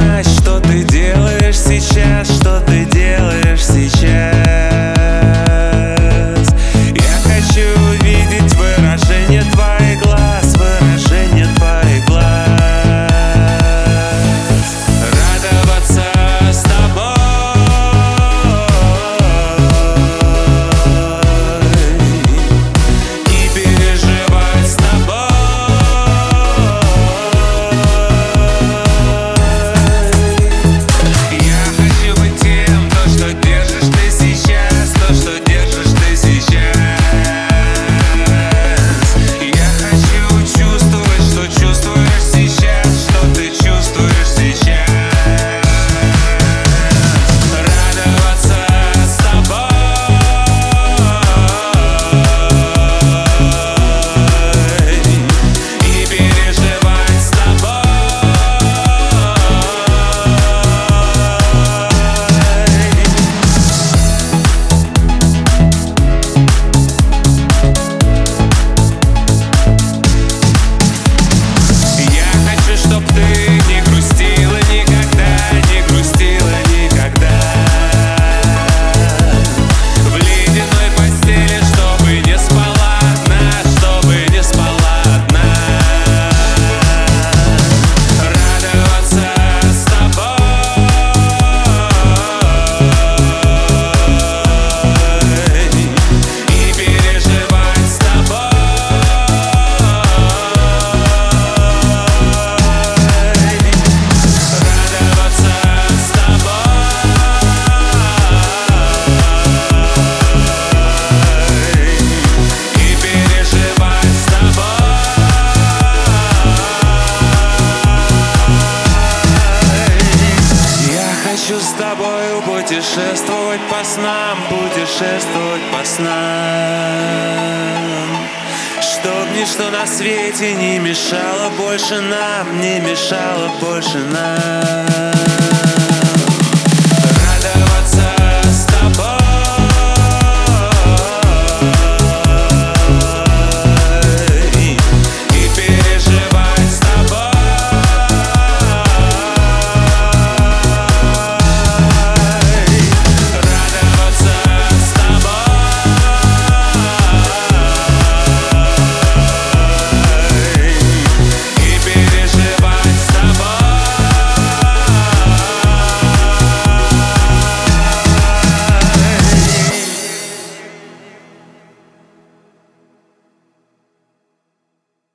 nas хочу с тобою путешествовать по снам, путешествовать по снам. Чтоб ничто на свете не мешало больше нам, не мешало больше нам.